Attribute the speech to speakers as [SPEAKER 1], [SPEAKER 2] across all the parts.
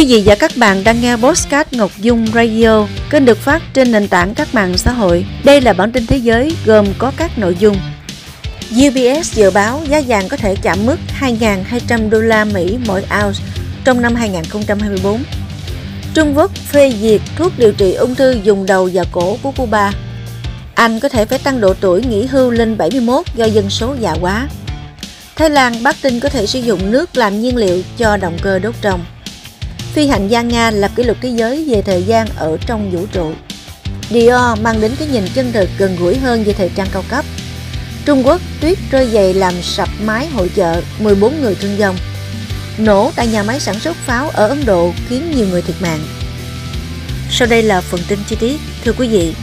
[SPEAKER 1] Quý vị và các bạn đang nghe Postcard Ngọc Dung Radio, kênh được phát trên nền tảng các mạng xã hội. Đây là bản tin thế giới gồm có các nội dung. UBS dự báo giá vàng có thể chạm mức 2.200 đô la Mỹ mỗi ounce trong năm 2024. Trung Quốc phê duyệt thuốc điều trị ung thư dùng đầu và cổ của Cuba. Anh có thể phải tăng độ tuổi nghỉ hưu lên 71 do dân số già quá. Thái Lan bắt tin có thể sử dụng nước làm nhiên liệu cho động cơ đốt trồng. Phi hành gia Nga lập kỷ lục thế giới về thời gian ở trong vũ trụ. Dior mang đến cái nhìn chân thực gần gũi hơn về thời trang cao cấp. Trung Quốc tuyết rơi dày làm sập mái hội chợ, 14 người thương vong. Nổ tại nhà máy sản xuất pháo ở Ấn Độ khiến nhiều người thiệt mạng. Sau đây là phần tin chi tiết. Thưa quý vị,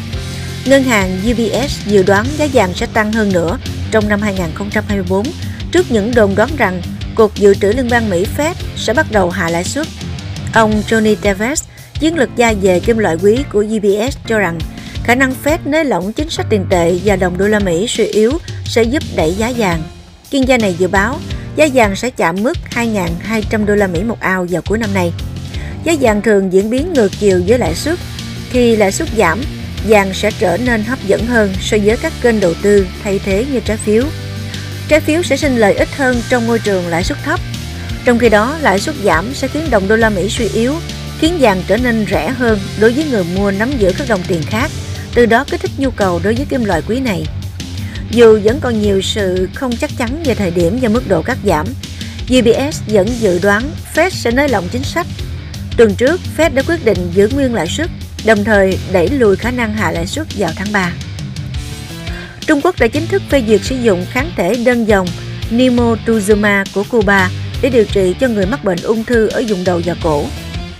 [SPEAKER 1] Ngân hàng UBS dự đoán giá vàng sẽ tăng hơn nữa trong năm 2024 trước những đồn đoán rằng Cục Dự trữ Liên bang Mỹ Fed sẽ bắt đầu hạ lãi suất. Ông Johnny Davis, chiến lược gia về kim loại quý của UBS cho rằng khả năng Fed nới lỏng chính sách tiền tệ và đồng đô la Mỹ suy yếu sẽ giúp đẩy giá vàng. Chuyên gia này dự báo giá vàng sẽ chạm mức 2.200 đô la Mỹ một ao vào cuối năm nay. Giá vàng thường diễn biến ngược chiều với lãi suất. Khi lãi suất giảm, vàng sẽ trở nên hấp dẫn hơn so với các kênh đầu tư thay thế như trái phiếu. Trái phiếu sẽ sinh lợi ích hơn trong môi trường lãi suất thấp. Trong khi đó, lãi suất giảm sẽ khiến đồng đô la Mỹ suy yếu, khiến vàng trở nên rẻ hơn đối với người mua nắm giữ các đồng tiền khác, từ đó kích thích nhu cầu đối với kim loại quý này. Dù vẫn còn nhiều sự không chắc chắn về thời điểm và mức độ cắt giảm, UBS vẫn dự đoán Fed sẽ nới lỏng chính sách. Tuần trước, Fed đã quyết định giữ nguyên lãi suất, đồng thời đẩy lùi khả năng hạ lãi suất vào tháng 3. Trung Quốc đã chính thức phê duyệt sử dụng kháng thể đơn dòng Nimotuzumab của Cuba để điều trị cho người mắc bệnh ung thư ở vùng đầu và cổ.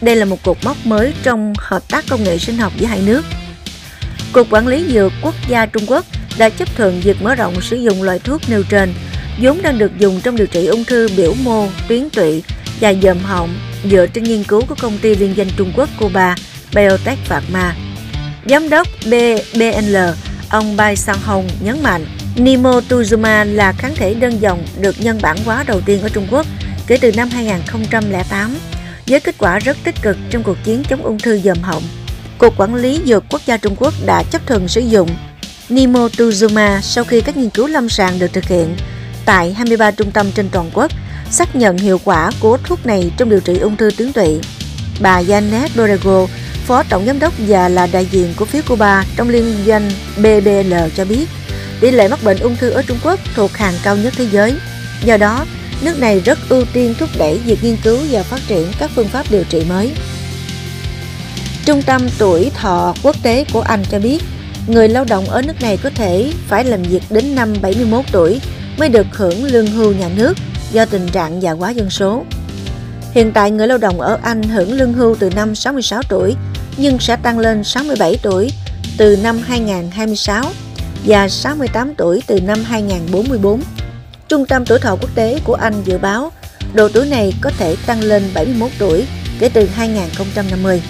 [SPEAKER 1] Đây là một cột mốc mới trong hợp tác công nghệ sinh học giữa hai nước. Cục Quản lý Dược Quốc gia Trung Quốc đã chấp thuận việc mở rộng sử dụng loại thuốc nêu trên, vốn đang được dùng trong điều trị ung thư biểu mô, tuyến tụy và dòm họng dựa trên nghiên cứu của công ty liên danh Trung Quốc Cuba Biotech Pharma. Giám đốc BBL ông Bai Sang Hong nhấn mạnh Nimotuzuma là kháng thể đơn dòng được nhân bản hóa đầu tiên ở Trung Quốc kể từ năm 2008 với kết quả rất tích cực trong cuộc chiến chống ung thư dòm họng. Cục Quản lý Dược Quốc gia Trung Quốc đã chấp thuận sử dụng Nimotuzumab sau khi các nghiên cứu lâm sàng được thực hiện tại 23 trung tâm trên toàn quốc xác nhận hiệu quả của thuốc này trong điều trị ung thư tuyến tụy. Bà Janet Borrego, Phó Tổng Giám đốc và là đại diện của phía Cuba trong liên doanh BBL cho biết, tỷ lệ mắc bệnh ung thư ở Trung Quốc thuộc hàng cao nhất thế giới. Do đó, nước này rất ưu tiên thúc đẩy việc nghiên cứu và phát triển các phương pháp điều trị mới. Trung tâm tuổi thọ quốc tế của Anh cho biết, người lao động ở nước này có thể phải làm việc đến năm 71 tuổi mới được hưởng lương hưu nhà nước do tình trạng già hóa dân số. Hiện tại người lao động ở Anh hưởng lương hưu từ năm 66 tuổi nhưng sẽ tăng lên 67 tuổi từ năm 2026 và 68 tuổi từ năm 2044. Trung tâm tuổi thọ quốc tế của Anh dự báo độ tuổi này có thể tăng lên 71 tuổi kể từ 2050.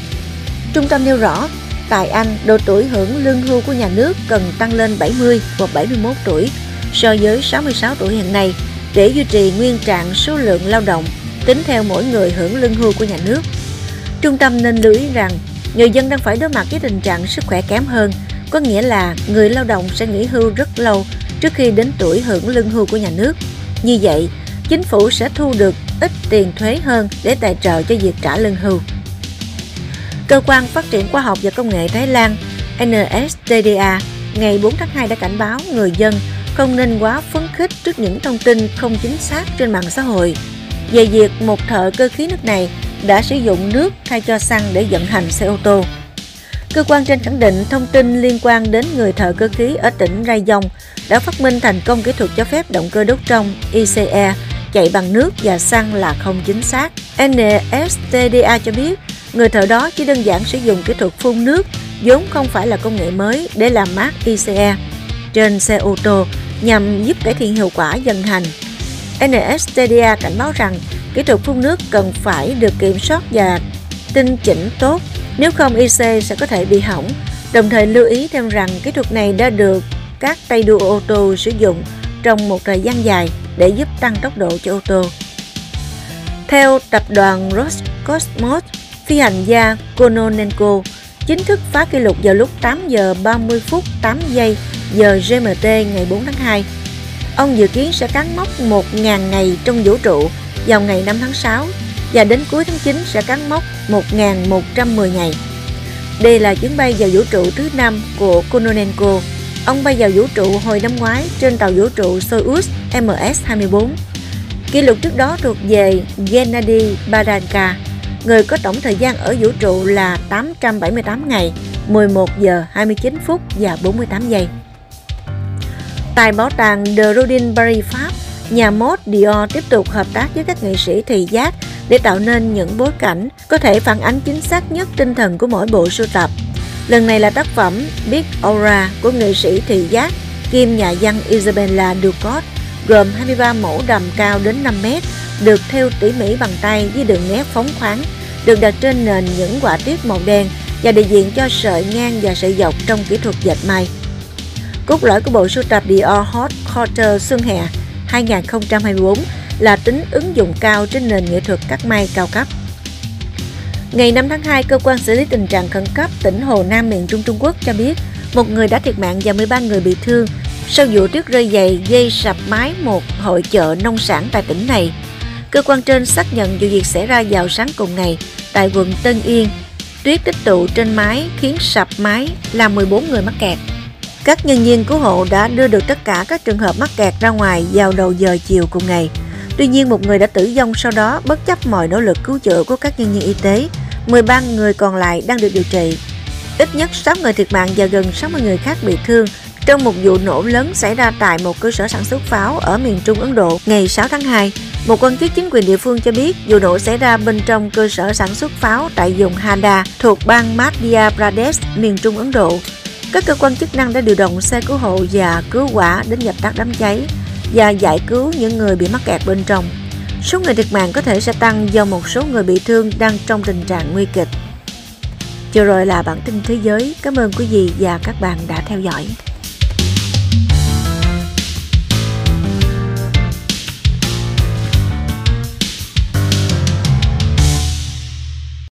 [SPEAKER 1] Trung tâm nêu rõ, tại Anh, độ tuổi hưởng lương hưu của nhà nước cần tăng lên 70 hoặc 71 tuổi so với 66 tuổi hiện nay để duy trì nguyên trạng số lượng lao động tính theo mỗi người hưởng lương hưu của nhà nước. Trung tâm nên lưu ý rằng người dân đang phải đối mặt với tình trạng sức khỏe kém hơn, có nghĩa là người lao động sẽ nghỉ hưu rất lâu trước khi đến tuổi hưởng lương hưu của nhà nước. Như vậy, chính phủ sẽ thu được ít tiền thuế hơn để tài trợ cho việc trả lương hưu. Cơ quan Phát triển Khoa học và Công nghệ Thái Lan NSTDA ngày 4 tháng 2 đã cảnh báo người dân không nên quá phấn khích trước những thông tin không chính xác trên mạng xã hội về việc một thợ cơ khí nước này đã sử dụng nước thay cho xăng để vận hành xe ô tô. Cơ quan trên khẳng định thông tin liên quan đến người thợ cơ khí ở tỉnh Rai Dông đã phát minh thành công kỹ thuật cho phép động cơ đốt trong ICE chạy bằng nước và xăng là không chính xác. NSTDA cho biết người thợ đó chỉ đơn giản sử dụng kỹ thuật phun nước vốn không phải là công nghệ mới để làm mát ICE trên xe ô tô nhằm giúp cải thiện hiệu quả vận hành. NSTDA cảnh báo rằng kỹ thuật phun nước cần phải được kiểm soát và tinh chỉnh tốt, nếu không IC sẽ có thể bị hỏng. Đồng thời lưu ý thêm rằng kỹ thuật này đã được các tay đua ô tô sử dụng trong một thời gian dài để giúp tăng tốc độ cho ô tô. Theo tập đoàn Roscosmos, phi hành gia Kononenko chính thức phá kỷ lục vào lúc 8 giờ 30 phút 8 giây giờ GMT ngày 4 tháng 2. Ông dự kiến sẽ cán mốc 1.000 ngày trong vũ trụ vào ngày 5 tháng 6 và đến cuối tháng 9 sẽ cán mốc 1.110 ngày. Đây là chuyến bay vào vũ trụ thứ năm của Kononenko. Ông bay vào vũ trụ hồi năm ngoái trên tàu vũ trụ Soyuz MS-24. Kỷ lục trước đó thuộc về Gennady Baranka, người có tổng thời gian ở vũ trụ là 878 ngày, 11 giờ 29 phút và 48 giây. Tại bảo tàng The Rodin Paris Pháp, nhà mốt Dior tiếp tục hợp tác với các nghệ sĩ thị giác để tạo nên những bối cảnh có thể phản ánh chính xác nhất tinh thần của mỗi bộ sưu tập. Lần này là tác phẩm Big Aura của nghệ sĩ thị giác kim nhà văn Isabella Ducot gồm 23 mẫu đầm cao đến 5 mét, được thêu tỉ mỉ bằng tay với đường nét phóng khoáng, được đặt trên nền những quả tiết màu đen và đại diện cho sợi ngang và sợi dọc trong kỹ thuật dệt may. Cốt lõi của bộ sưu tập Dior Hot Quarter Xuân Hè 2024 là tính ứng dụng cao trên nền nghệ thuật cắt may cao cấp. Ngày 5 tháng 2, cơ quan xử lý tình trạng khẩn cấp tỉnh Hồ Nam miền Trung Trung Quốc cho biết một người đã thiệt mạng và 13 người bị thương sau vụ tuyết rơi dày gây sập mái một hội chợ nông sản tại tỉnh này. Cơ quan trên xác nhận vụ việc xảy ra vào sáng cùng ngày tại quận Tân Yên. Tuyết tích tụ trên mái khiến sập mái làm 14 người mắc kẹt. Các nhân viên cứu hộ đã đưa được tất cả các trường hợp mắc kẹt ra ngoài vào đầu giờ chiều cùng ngày. Tuy nhiên, một người đã tử vong sau đó bất chấp mọi nỗ lực cứu chữa của các nhân viên y tế. 13 người còn lại đang được điều trị. Ít nhất 6 người thiệt mạng và gần 60 người khác bị thương trong một vụ nổ lớn xảy ra tại một cơ sở sản xuất pháo ở miền Trung Ấn Độ ngày 6 tháng 2. Một quan chức chính quyền địa phương cho biết vụ nổ xảy ra bên trong cơ sở sản xuất pháo tại vùng Hada thuộc bang Madhya Pradesh, miền Trung Ấn Độ. Các cơ quan chức năng đã điều động xe cứu hộ và cứu hỏa đến dập tắt đám cháy và giải cứu những người bị mắc kẹt bên trong. Số người thiệt mạng có thể sẽ tăng do một số người bị thương đang trong tình trạng nguy kịch. Vừa rồi là bản tin thế giới. Cảm ơn quý vị và các bạn đã theo dõi.